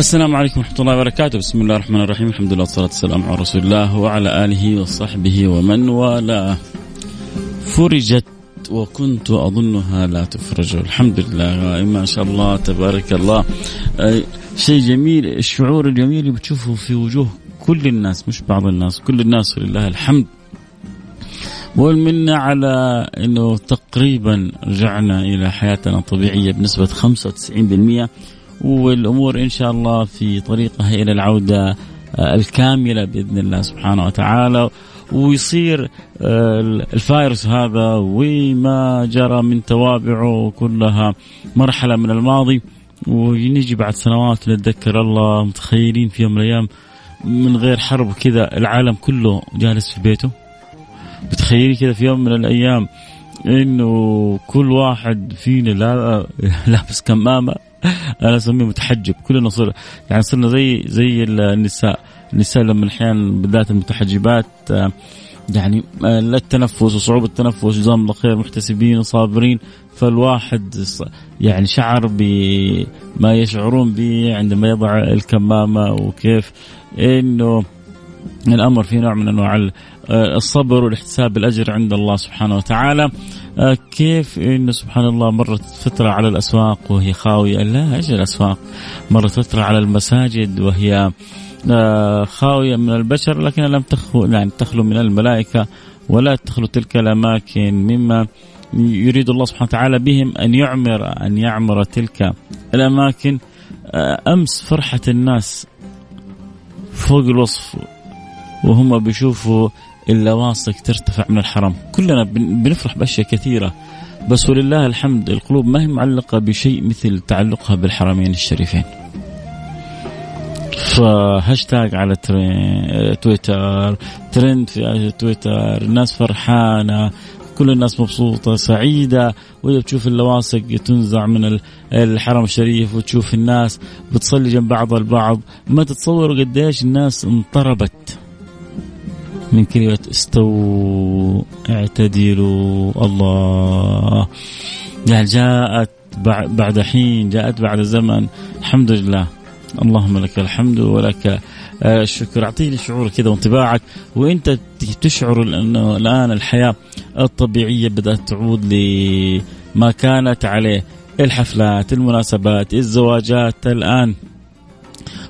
السلام عليكم ورحمة الله وبركاته. بسم الله الرحمن الرحيم. الحمد لله والصلاة والسلام على رسول الله وعلى آله وصحبه ومن والاه. فرجت وكنت أظنها لا تفرج. الحمد لله ما شاء الله تبارك الله. شيء جميل الشعور الجميل اللي بتشوفه في وجوه كل الناس مش بعض الناس كل الناس ولله الحمد. والمنة على أنه تقريبا رجعنا إلى حياتنا الطبيعية بنسبة 95% والأمور إن شاء الله في طريقها إلى العودة آه، الكاملة بإذن الله سبحانه وتعالى. ويصير آه، الفايروس هذا وما جرى من توابعه كلها مرحلة من الماضي. ونجي بعد سنوات نتذكر الله متخيلين في يوم من الأيام من غير حرب كذا العالم كله جالس في بيته. بتخيلي كذا في يوم من الأيام إنه كل واحد فينا لا لابس كمامة. أنا أسميه متحجب. كلنا صر يعني صرنا زي زي النساء. النساء لما أحيانا بالذات المتحجبات آه، يعني آه، التنفس وصعوبة التنفس جزاهم الله خير محتسبين وصابرين. فالواحد يعني شعر بما يشعرون به عندما يضع الكمامة وكيف إنه الأمر في نوع من أنواع الصبر والاحتساب الاجر عند الله سبحانه وتعالى. آه، كيف انه سبحان الله مرت فترة على الأسواق وهي خاوية؟ لا إيش الأسواق؟ مرت فترة على المساجد وهي آه، خاوية من البشر لكنها لم تخلو يعني تخلو من الملائكة ولا تخلو تلك الأماكن مما يريد الله سبحانه وتعالى بهم أن يعمر أن يعمر تلك الأماكن. أمس فرحة الناس فوق الوصف وهم بيشوفوا اللواصق ترتفع من الحرم. كلنا بنفرح بأشياء كثيرة. بس ولله الحمد القلوب ما هي معلقة بشيء مثل تعلقها بالحرمين الشريفين. فهاشتاج على تويتر ترند في تويتر الناس فرحانة كل الناس مبسوطة سعيدة. وهي بتشوف اللواصق تنزع من الحرم الشريف وتشوف الناس بتصلي جنب بعض البعض. ما تتصوروا قديش الناس انطربت. من كلمة استووا اعتدلوا الله. يعني جاءت بعد حين جاءت بعد زمن. الحمد لله. اللهم لك الحمد ولك الشكر. اعطيني شعور كذا وانطباعك. وأنت تشعر انه الآن الحياة الطبيعية بدأت تعود لما كانت عليه. الحفلات المناسبات الزواجات. الآن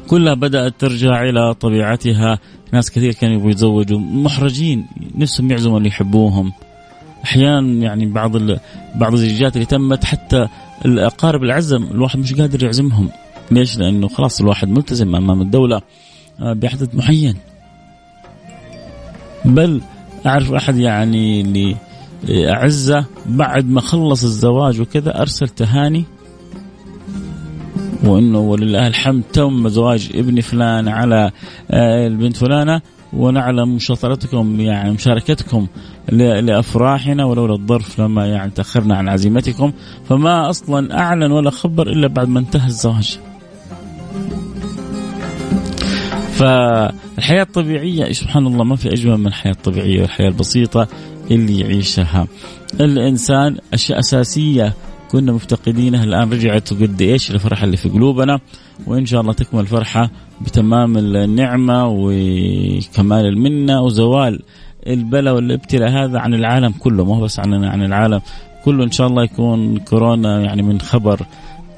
كلها بدأت ترجع إلى طبيعتها. ناس كثير كانوا يبغوا يتزوجوا محرجين. نفسهم يعزموا اللي يحبوهم. أحيانا يعني بعض بعض الزيجات اللي تمت حتى الأقارب العزم الواحد مش قادر يعزمهم. ليش؟ لأنه خلاص الواحد ملتزم أمام الدولة آه، بعدد معين. بل أعرف أحد يعني اللي أعزه بعد ما خلص الزواج وكذا أرسل تهاني وإنه ولله الحمد. تم زواج ابن فلان على آه، البنت فلانة ونعلم مشاطرتكم يعني مشاركتكم لأفراحنا ولولا الظرف لما يعني تأخرنا عن عزيمتكم. فما أصلا أعلن ولا خبر إلا بعد ما انتهى الزواج. فالحياة الطبيعية سبحان الله ما في اجمل من الحياة الطبيعية والحياة البسيطة اللي يعيشها. الإنسان أشياء أساسية كنا مفتقدينها الآن رجعت وقد إيش الفرحة اللي في قلوبنا وإن شاء الله تكمل الفرحه بتمام النعمة وكمال المنة وزوال البلاء والابتلاء هذا عن العالم كله مو بس عن عن العالم كله إن شاء الله يكون كورونا يعني من خبر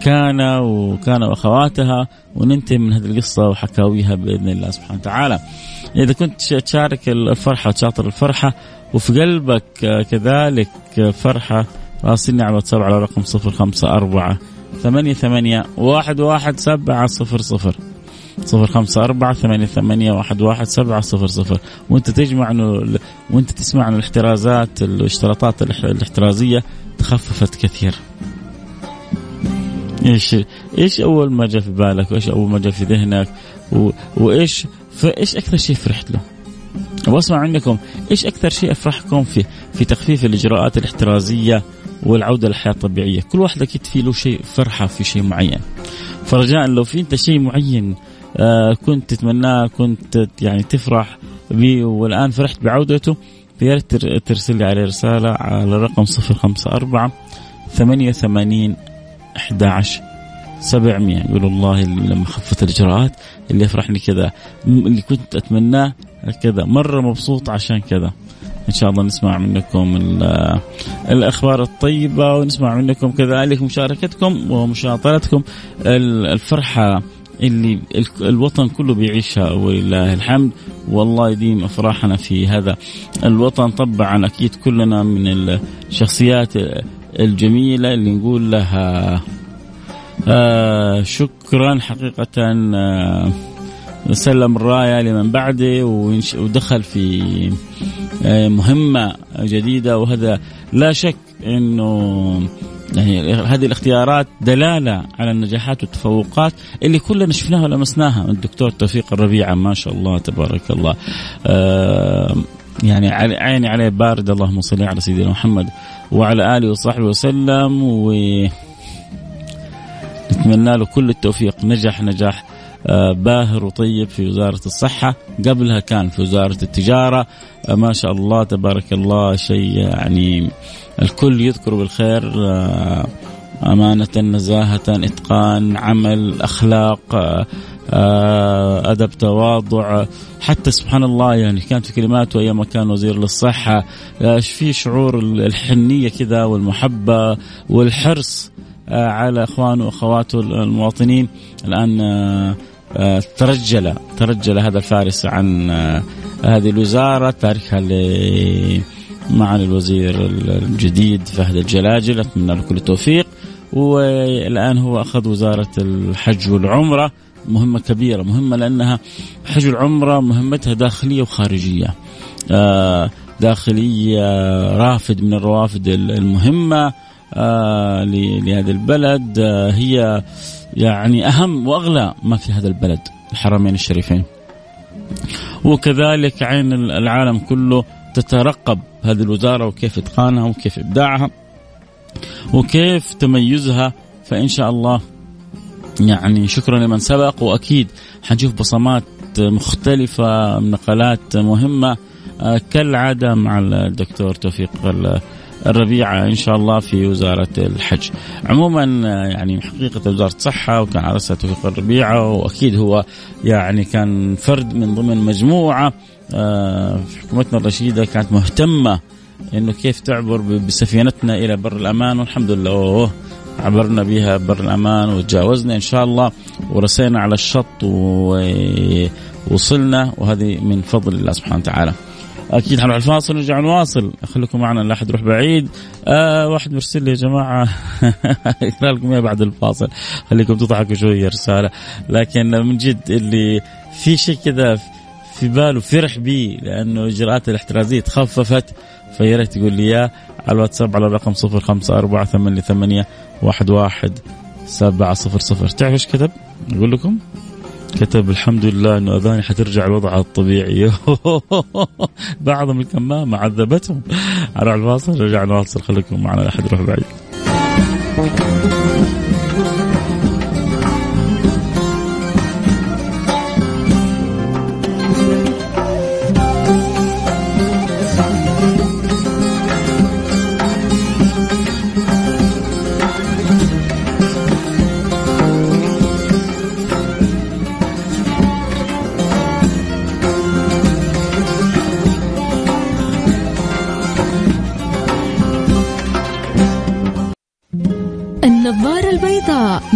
كان وكان وأخواتها وننتهي من هذه القصة وحكاويها بإذن الله سبحانه وتعالى. إذا كنت تشارك الفرحة وتشاطر الفرحة وفي قلبك كذلك فرحة راسلني على الواتساب على رقم صفر خمسة أربعة ثمانية ثمانية واحد واحد سبعة صفر صفر. صفر خمسة أربعة ثمانية ثمانية واحد واحد سبعة صفر صفر. وأنت تجمع إنه وأنت تسمع عن الاحترازات الاشتراطات الاحترازية تخففت كثير. إيش إيش أول ما جاء في بالك؟ وايش أول ما جاء في ذهنك؟ و... وإيش فايش أكثر شيء فرحت له؟ واسمع منكم إيش أكثر شيء أفرحكم في في تخفيف الإجراءات الاحترازية؟ والعودة للحياة الطبيعية، كل واحد أكيد في له شيء فرحة في شيء معين. فرجاء لو في أنت شيء معين آه كنت تتمناه كنت يعني تفرح به والآن فرحت بعودته فيا ريت ترسل لي عليه رسالة على رقم 054 88 11 700 يقول الله لما خفت الإجراءات اللي يفرحني كذا. اللي كنت أتمناه كذا. مرة مبسوط عشان كذا. إن شاء الله نسمع منكم الأخبار الطيبة ونسمع منكم كذلك مشاركتكم ومشاطرتكم الفرحة اللي الوطن كله بيعيشها ولله الحمد. والله يديم أفراحنا في هذا الوطن. طبعا أكيد كلنا من الشخصيات الجميلة اللي نقول لها آه شكرا حقيقه آه سلم الراية لمن بعده ودخل في آه مهمة جديدة وهذا لا شك إنه يعني هذه الاختيارات دلالة على النجاحات والتفوقات اللي كلنا شفناها ولمسناها. الدكتور توفيق الربيعه ما شاء الله تبارك الله. آه يعني عيني عليه بارد. اللهم صل على سيدنا محمد وعلى آله وصحبه وسلم. و نتمنى له كل التوفيق. نجح نجاح باهر وطيب في وزارة الصحة. قبلها كان في وزارة التجارة. آه، ما شاء الله تبارك الله شيء يعني الكل يذكر بالخير. آه، أمانة نزاهة إتقان عمل أخلاق أدب تواضع. حتى سبحان الله يعني كانت في كلماته أيام ما كان وزير للصحة. في شعور الحنية كذا والمحبة والحرص على إخوانه وأخواته المواطنين. الآن آه، ترجل ترجل هذا الفارس عن آه، هذه الوزارة تاركها معالي الوزير الجديد فهد الجلاجل. أتمنى له كل التوفيق. والآن هو أخذ وزارة الحج والعمرة. مهمة كبيرة مهمة لأنها حج العمرة مهمتها داخلية وخارجية. آه، داخلية رافد من الروافد المهمة لهذا البلد. هي يعني أهم وأغلى ما في هذا البلد الحرمين الشريفين. وكذلك عين العالم كله تترقب هذه الوزارة وكيف إتقانها وكيف إبداعها وكيف تميزها فإن شاء الله يعني شكرا لمن سبق. وأكيد حنشوف بصمات مختلفة نقلات مهمة آه، كالعادة مع الدكتور توفيق الربيعة إن شاء الله في وزارة الحج عموما يعني حقيقة وزارة الصحة وكان على رأسها توفيق الربيعة وأكيد هو يعني كان فرد من ضمن مجموعة آه، في حكومتنا الرشيدة كانت مهتمة إنه كيف تعبر بسفينتنا إلى بر الأمان والحمد لله أوه عبرنا بها بر الأمان وتجاوزنا إن شاء الله ورسينا على الشط ووصلنا وهذه من فضل الله سبحانه وتعالى. أكيد حنروح الفاصل ونرجع نواصل. خليكم معنا لا أحد يروح بعيد. آه واحد مرسل لي يا جماعة. اقرا لكم بعد الفاصل. خليكم تضحكوا شوية رسالة. لكن من جد اللي في شيء كذا في باله فرح بي لأنه الاجراءات الاحترازية تخففت. فيا ريت تقول لي إياه على الواتساب على الرقم 054 واحد واحد سبعة صفر صفر. تعرف إيش كتب؟ أقول لكم. كتب الحمد لله إنه أذاني حترجع لوضعها الطبيعي. بعضهم الكمامه عذبتهم. على الفاصل رجع نواصل خليكم معنا لا احد يروح بعيد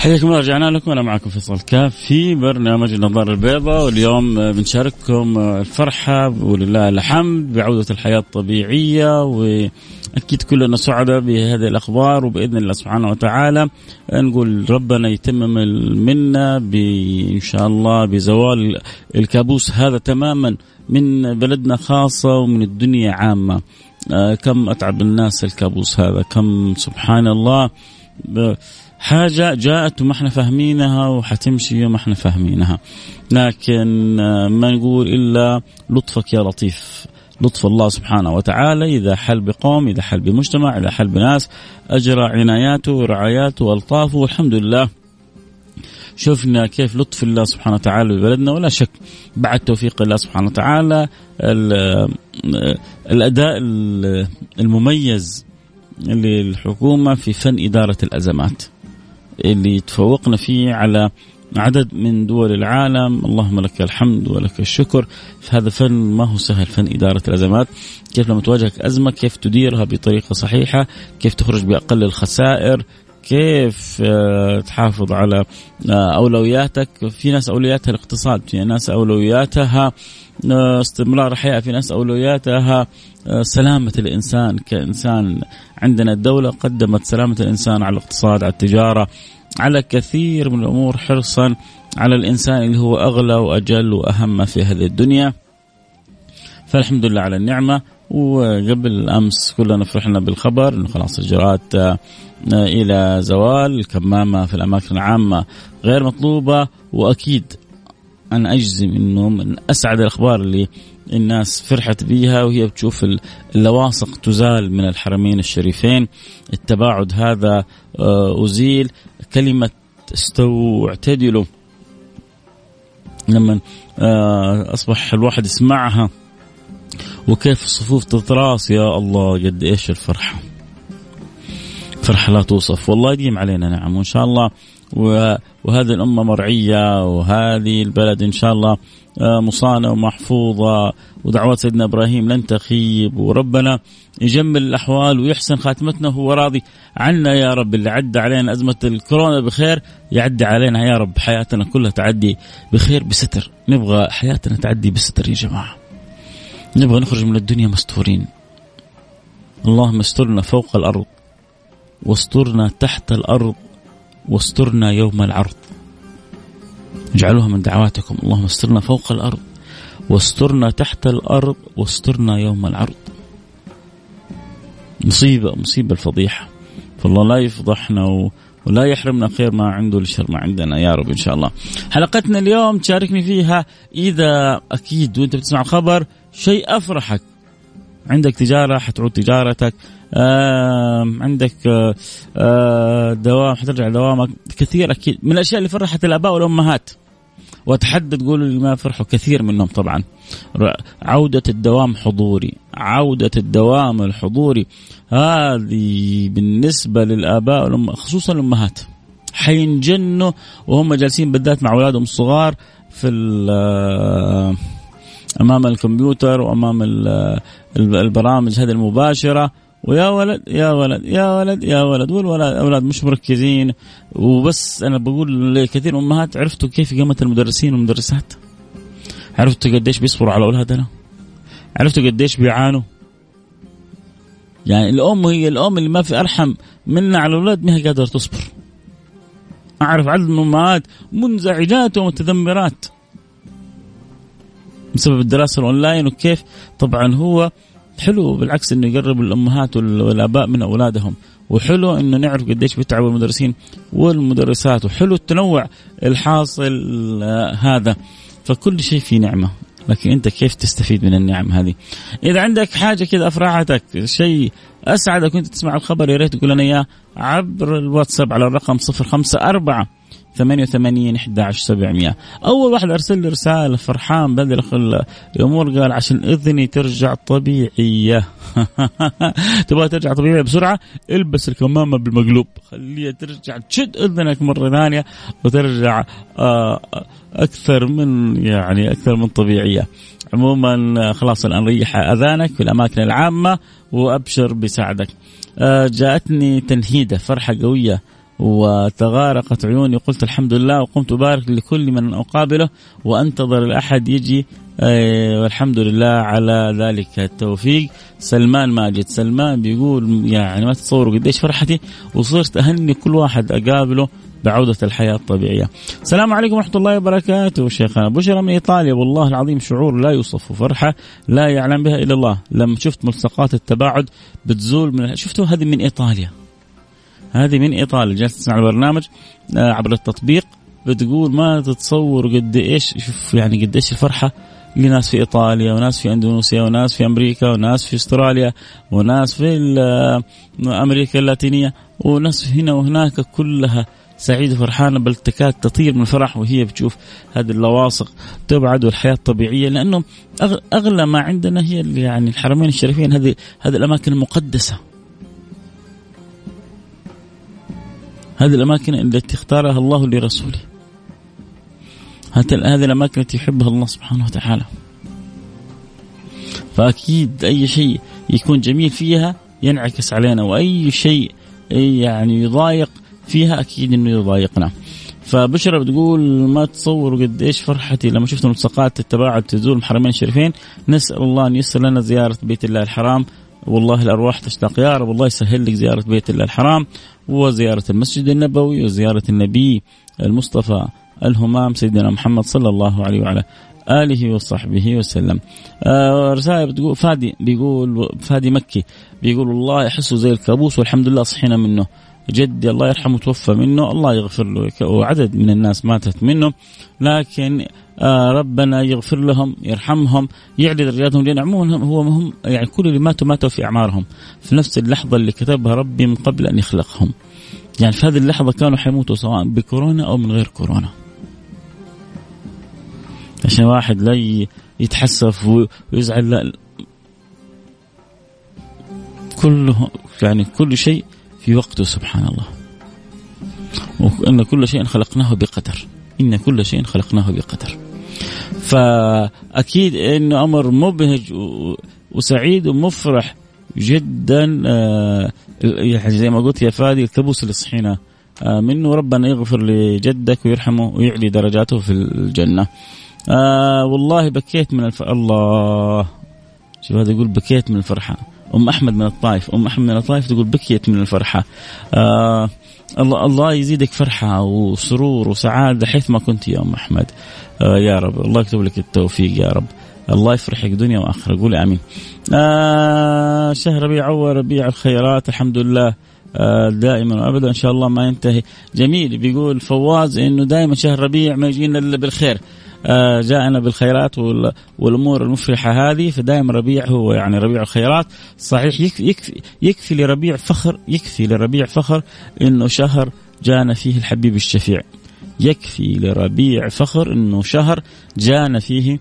حياكم الله رجعنا لكم. أنا معكم فيصل كاف في برنامج النظارة البيضاء. واليوم بنشارككم الفرحة ولله الحمد بعودة الحياة الطبيعية. وأكيد كلنا سعداء بهذه الأخبار. وبإذن الله سبحانه وتعالى نقول ربنا يتمم منا إن شاء الله بزوال الكابوس هذا تماما من بلدنا خاصة ومن الدنيا عامة. آه، كم أتعب الناس الكابوس هذا؟ كم سبحان الله. حاجة جاءت وما إحنا فاهمينها وحتمشي وما إحنا فاهمينها. لكن آه، ما نقول إلا لطفك يا لطيف. لطف الله سبحانه وتعالى إذا حل بقوم إذا حل بمجتمع إذا حل بناس أجرى عناياته ورعاياته وألطافه والحمد لله. شفنا كيف لطف الله سبحانه وتعالى ببلدنا ولا شك بعد توفيق الله سبحانه وتعالى آه، الأداء المميز للحكومة في فن إدارة الأزمات. اللي تفوقنا فيه على عدد من دول العالم. اللهم لك الحمد ولك الشكر. هذا فن ما هو سهل فن إدارة الأزمات. كيف لما تواجهك أزمة كيف تديرها بطريقة صحيحة كيف تخرج بأقل الخسائر. كيف آه، تحافظ على آه، أولوياتك؟ في ناس أولوياتها الاقتصاد في ناس أولوياتها آه، استمرار الحياة في ناس أولوياتها سلامة الإنسان. كإنسان عندنا الدولة قدمت سلامة الإنسان على الاقتصاد على التجارة على كثير من الأمور حرصا على الإنسان اللي هو أغلى وأجل وأهم في هذه الدنيا. فالحمد لله على النعمة. وقبل أمس كلنا فرحنا بالخبر أنه خلاص إجراءات إلى زوال الكمامة في الأماكن العامة غير مطلوبة وأكيد أنا أجزم أنه من أسعد الأخبار اللي الناس فرحت بيها وهي بتشوف اللواصق تزال من الحرمين الشريفين. التباعد هذا آه، أزيل كلمة استووا اعتدلوا لما آه، أصبح الواحد يسمعها وكيف الصفوف تتراص يا الله قد إيش الفرحة. فرحة لا توصف والله يديم علينا نعم وإن شاء الله وهذه الأمة مرعية وهذه البلد إن شاء الله آه، مصانة ومحفوظة ودعوات سيدنا إبراهيم لن تخيب وربنا يجمل الأحوال ويحسن خاتمتنا وهو راضي عنا يا رب. اللي عدى علينا أزمة الكورونا بخير يعدي علينا يا رب حياتنا كلها تعدي بخير بستر. نبغى حياتنا تعدي بستر يا جماعة. نبغى نخرج من الدنيا مستورين. اللهم استرنا فوق الأرض. واسترنا تحت الأرض واسترنا يوم العرض اجعلوها من دعواتكم اللهم استرنا فوق الأرض واسترنا تحت الأرض واسترنا يوم العرض مصيبة مصيبة الفضيحة فالله لا يفضحنا ولا يحرمنا خير ما عنده لشر ما عندنا يا رب إن شاء الله. حلقتنا اليوم تشاركني فيها إذا أكيد وأنت بتسمع الخبر شيء أفرحك. عندك تجارة حتعود تجارتك، آه عندك آه آه دوام حترجع دوامك كثير أكيد. من الأشياء اللي فرحت الآباء والأمهات. واتحدى تقول ما فرحوا كثير منهم طبعا. عودة الدوام حضوري. عودة الدوام الحضوري. هذه بالنسبة للآباء والأم خصوصا الأمهات. حينجنوا وهم جالسين بالذات مع أولادهم الصغار في أمام الكمبيوتر وأمام البرامج هذه المباشرة. ويا ولد يا ولد يا ولد يا ولد. والولد أولاد مش مركزين. وبس أنا بقول لكثير أمهات عرفتوا كيف قامت المدرسين والمدرسات؟ عرفتوا قديش بيصبروا على أولادنا؟ عرفتوا قديش بيعانوا؟ يعني الأم هي الأم اللي ما في أرحم منا على الأولاد ما هي قادرة تصبر. أعرف عدد من الأمهات منزعجات ومتذمرات. بسبب الدراسة الأونلاين وكيف. طبعا هو حلو بالعكس إنه يقرب الأمهات والآباء من أولادهم. وحلو إنه نعرف قديش بيتعبوا المدرسين والمدرسات. وحلو التنوع الحاصل هذا. فكل شيء في نعمة. لكن أنت كيف تستفيد من النعم هذه؟ إذا عندك حاجة كذا افرحتك شيء أسعدك وأنت تسمع الخبر يا ريت تقول لنا إياه عبر الواتساب على الرقم 054 88 11 700 أول واحد أرسل لي رسالة فرحان بدل الأمور قال عشان إذني ترجع طبيعية. تبغى ترجع طبيعية بسرعة؟ إلبس الكمامة بالمقلوب. خليها ترجع تشد إذنك مرة ثانية وترجع آه، أكثر من يعني أكثر من طبيعية. عموما خلاص الآن ريح آذانك في الأماكن العامة وأبشر بيساعدك آه، جاءتني تنهيدة فرحة قوية. وتغارقت عيوني قلت الحمد لله وقمت أبارك لكل من أقابله وأنتظر الأحد يجي. آه، والحمد لله على ذلك التوفيق. سلمان ماجد سلمان بيقول يعني ما تتصوروا قديش فرحتي وصرت أهني كل واحد أقابله بعودة الحياة الطبيعية. السلام عليكم ورحمة الله وبركاته. شيخنا بشرى من إيطاليا والله العظيم شعور لا يوصف فرحة لا يعلم بها إلا الله. لما شفت ملصقات التباعد بتزول من شفتوا هذه من إيطاليا؟ هذه من إيطاليا جالس تسمع البرنامج آه، عبر التطبيق بتقول ما تتصور قد إيش شوف يعني قد إيش الفرحة لناس في إيطاليا وناس في أندونيسيا وناس في أمريكا وناس في أستراليا وناس في آه، أمريكا اللاتينية وناس هنا وهناك كلها سعيدة وفرحانة بل تكاد تطير من الفرح وهي بتشوف هذه اللواصق تبعد والحياة الطبيعيه لأنه أغلى ما عندنا هي يعني الحرمين الشريفين هذه هذه الأماكن المقدسة. هذه الأماكن التي اختارها الله لرسوله. هذه الأماكن التي يحبها الله سبحانه وتعالى. فأكيد أي شيء يكون جميل فيها ينعكس علينا وأي شيء يعني يضايق فيها أكيد إنه يضايقنا. فبشرى بتقول ما تصوروا قد إيش فرحتي لما شفت ملصقات التباعد تزور الحرمين الشريفين نسأل الله أن ييسر لنا زيارة بيت الله الحرام والله الأرواح تشتاق يا رب الله يسهل لك زيارة بيت الله الحرام وزيارة المسجد النبوي وزيارة النبي المصطفى الهمام سيدنا محمد صلى الله عليه وعلى آله وصحبه وسلم. آه رسائل بتقول فادي بيقول فادي مكي بيقول والله احسه زي الكابوس والحمد لله صحينا منه. جدي الله يرحمه توفى منه الله يغفر له وعدد من الناس ماتت منه. لكن آه ربنا يغفر لهم يرحمهم يعلي درجاتهم لأن عموما هو مهم يعني كل اللي ماتوا ماتوا في أعمارهم. في نفس اللحظة اللي كتبها ربي من قبل أن يخلقهم. يعني في هذه اللحظة كانوا حيموتوا سواء بكورونا أو من غير كورونا. عشان واحد لا يتحسف ويزعل لا كله يعني كل شيء في وقته سبحان الله. وإن كل شيء خلقناه بقدر. إن كل شيء خلقناه بقدر. فأكيد إنه أمر مبهج وسعيد ومفرح جدا آه، يعني زي ما قلت يا فادي الكبوس اللي صحينا آه، منه. ربنا يغفر لجدك ويرحمه ويعلي درجاته في الجنة. آه والله بكيت من الف... الله. شوف هذا يقول بكيت من الفرحة. أم أحمد من الطائف. أم أحمد من الطائف تقول بكيت من الفرحة. آه الله الله يزيدك فرحة وسرور وسعادة حيث ما كنت يا أم أحمد. آه يا رب الله يكتب لك التوفيق يا رب. الله يفرحك دنيا وآخرة. قول آمين. آه شهر ربيع أول ربيع الخيرات الحمد لله. آه دائما وابدا إن شاء الله ما ينتهي. جميل بيقول فواز إنه دائما شهر ربيع ما يجينا إلا بالخير. جاءنا بالخيرات والأمور المفرحة هذه فدائما ربيع هو يعني ربيع الخيرات. صحيح يكفي يكفي, يكفي لربيع فخر يكفي لربيع فخر إنه شهر جانا فيه الحبيب الشفيع. يكفي لربيع فخر إنه شهر جانا فيه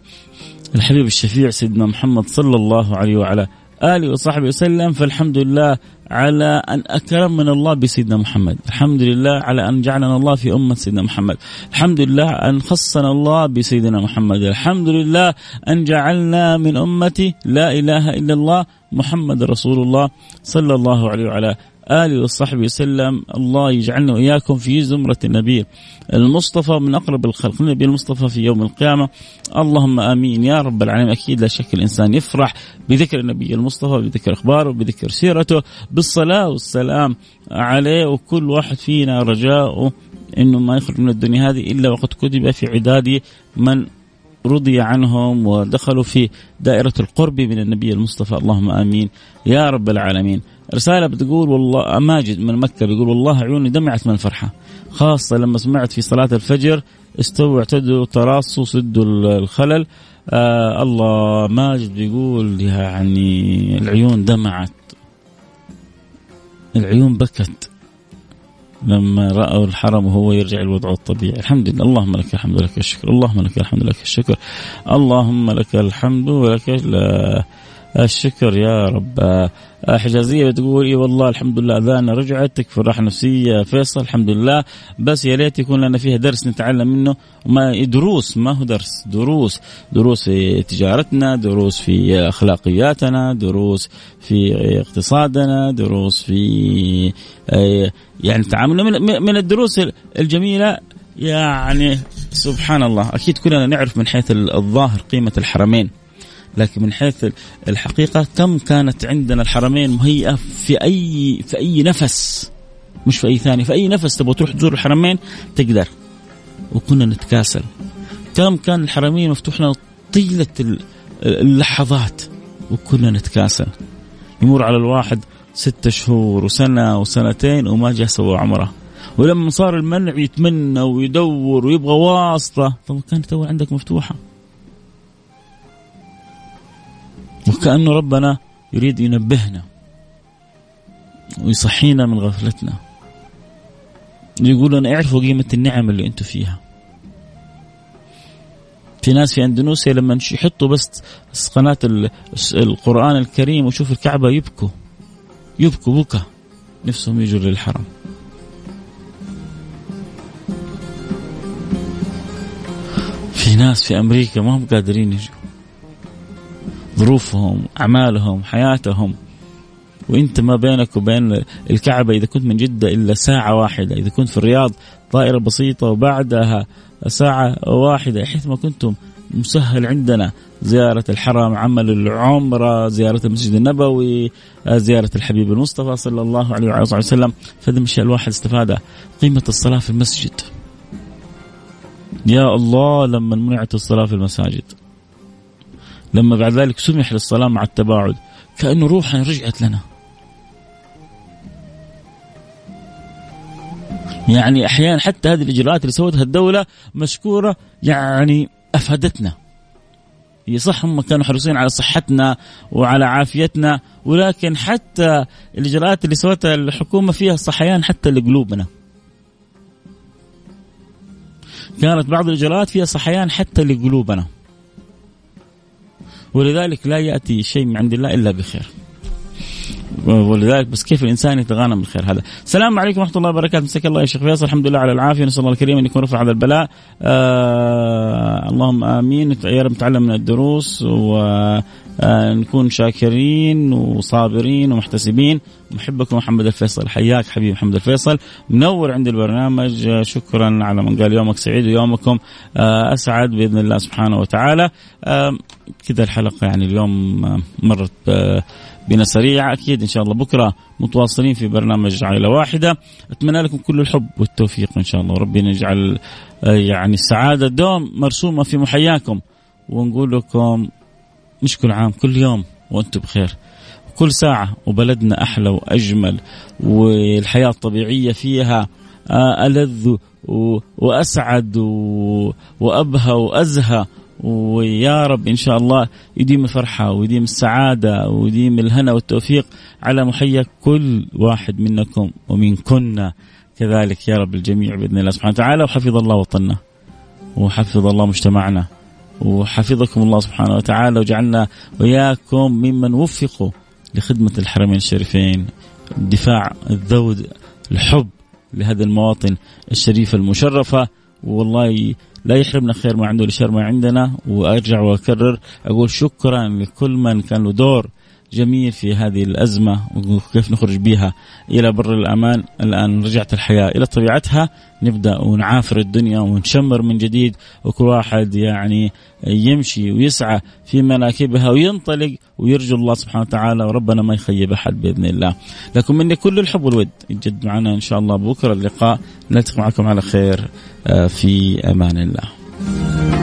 الحبيب الشفيع سيدنا محمد صلى الله عليه وعلى آله وصحبه وسلم. فالحمد لله على أن أكرمنا الله بسيدنا محمد، الحمد لله على أن جعلنا الله في أمة سيدنا محمد، الحمد لله أن خصنا الله بسيدنا محمد، الحمد لله أن جعلنا من أمتي لا إله إلا الله محمد رسول الله صلى الله عليه وعلى آله وصحبه وسلم. الله يجعلنا وإياكم في زمرة النبي المصطفى من أقرب الخلق. النبي المصطفى في يوم القيامة. اللهم آمين. يا رب العالمين. أكيد لا شك الإنسان يفرح بذكر النبي المصطفى بذكر أخباره بذكر سيرته. بالصلاة والسلام عليه. وكل واحد فينا رجاؤه إنه ما يخرج من الدنيا هذه إلا وقد كتب في عداد من رضي عنهم ودخلوا في دائرة القرب من النبي المصطفى. اللهم آمين. يا رب العالمين. رسالة بتقول والله ماجد من مكة بيقول والله عيوني دمعت من الفرحة. خاصة لما سمعت في صلاة الفجر استووا اعتدوا تراصوا سدوا الخلل. آه الله ماجد بيقول يعني العيون دمعت. العيون بكت. لما رأوا الحرم وهو يرجع الوضع الطبيعي. الحمد لله. اللهم لك الحمد ولك الشكر. اللهم لك الحمد ولك الشكر. اللهم لك الحمد ولك الشكر يا رب. حجازيه بتقول إي والله الحمد لله اذاننا رجعت تكفي الراحه النفسيه فيصل الحمد لله. بس يا ريت يكون لنا فيها درس نتعلم منه. ما دروس ما هو درس؟ دروس. دروس في تجارتنا دروس في أخلاقياتنا دروس في اقتصادنا دروس في آه، يعني تعاملنا من الدروس الجميلة. يعني سبحان الله أكيد كلنا نعرف من حيث الظاهر قيمة الحرمين. لكن من حيث الحقيقة كم كانت عندنا الحرمين مهيئة في أي في أي نفس مش في أي ثاني في أي نفس تبغى تروح تزور الحرمين تقدر. وكنا نتكاسل. كم كان الحرمين مفتوح لنا طيلة اللحظات وكنا نتكاسل. يمر على الواحد ستة شهور وسنة وسنتين وما جاء سوى عمره. ولما صار المنع يتمنى ويدور ويبغى واسطة طب كانت تو عندك مفتوحة. وكأنه ربنا يريد ينبهنا ويصحينا من غفلتنا. يقول لنا اعرفوا قيمة النعم اللي أنتم فيها. في ناس في اندونيسيا لما يحطوا بس قناة القرآن الكريم ويشوفوا الكعبة يبكوا. يبكوا بكى نفسهم يجوا للحرم. في ناس في أمريكا ما هم قادرين يجوا. ظروفهم أعمالهم حياتهم. وإنت ما بينك وبين الكعبة إذا كنت من جدة إلا ساعة واحدة، إذا كنت في الرياض طائرة بسيطة وبعدها ساعة واحدة حيث ما كنتم مسهل عندنا. زيارة الحرم عمل العمرة زيارة المسجد النبوي زيارة الحبيب المصطفى صلى الله عليه وعلى وسلم. فهذه الأشياء الواحد استفادها قيمة الصلاة في المسجد. يا الله لما منعت الصلاة في المساجد. لما بعد ذلك سمح للصلاة مع التباعد. كأنه روحنا رجعت لنا. يعني أحيانا حتى هذه الإجراءات اللي سوتها الدولة مشكورة يعني أفادتنا. هي صح هم كانوا حريصين على صحتنا وعلى عافيتنا ولكن حتى الإجراءات اللي سوتها الحكومة فيها صحيان حتى لقلوبنا. كانت بعض الإجراءات فيها صحيان حتى لقلوبنا. ولذلك لا يأتي شيء من عند الله إلا بخير. ولذلك بس كيف الإنسان يتغانم بالخير هذا؟ السلام عليكم ورحمة الله وبركاته. مساك الله يا شيخ فيصل. الحمد لله على العافية. نسأل الله الكريم أن يكون رفع هذا البلاء. آه اللهم آمين. يا رب نتعلم من الدروس ونكون شاكرين وصابرين ومحتسبين. محبكم محمد الفيصل. حياك حبيبي محمد الفيصل. منور عند البرنامج. شكرا على من قال يومك سعيد ويومكم. آه، أسعد بإذن الله سبحانه وتعالى. آه، كذا الحلقة يعني اليوم مرت آه، بنا سريعة. أكيد إن شاء الله بكرة متواصلين في برنامج عائلة واحدة. أتمنى لكم كل الحب والتوفيق إن شاء الله. وربنا يجعل آه، يعني السعادة دوم مرسومة في محياكم. ونقول لكم مش كل عام كل يوم وأنتم بخير. كل ساعة وبلدنا أحلى وأجمل والحياة الطبيعية فيها آه، ألذ وأسعد وأبهى وأزهى. ويا رب إن شاء الله يديم الفرحة ويديم السعادة ويديم الهنا والتوفيق على محيا كل واحد منكم ومنكن. كذلك يا رب الجميع بإذن الله سبحانه وتعالى. وحفظ الله وطننا وحفظ الله مجتمعنا وحفظكم الله سبحانه وتعالى وجعلنا وياكم ممن وفقوا لخدمة الحرمين الشريفين الدفاع الذود الحب لهذه المواطن الشريفة المشرفة. والله لا يحرمنا خير ما عنده لشر ما عندنا. وأرجع وأكرر أقول شكرا لكل من كان له دور جميل في هذه الأزمة وكيف نخرج بها إلى بر الأمان. الآن رجعت الحياة إلى طبيعتها. نبدأ ونعافر الدنيا ونشمر من جديد وكل واحد يعني يمشي ويسعى في مناكبها وينطلق ويرجو الله سبحانه وتعالى وربنا ما يخيب أحد بإذن الله. لكم مني كل الحب والود. يجد معنا إن شاء الله بكرة اللقاء. نلتقي معكم على خير آه، في أمان الله.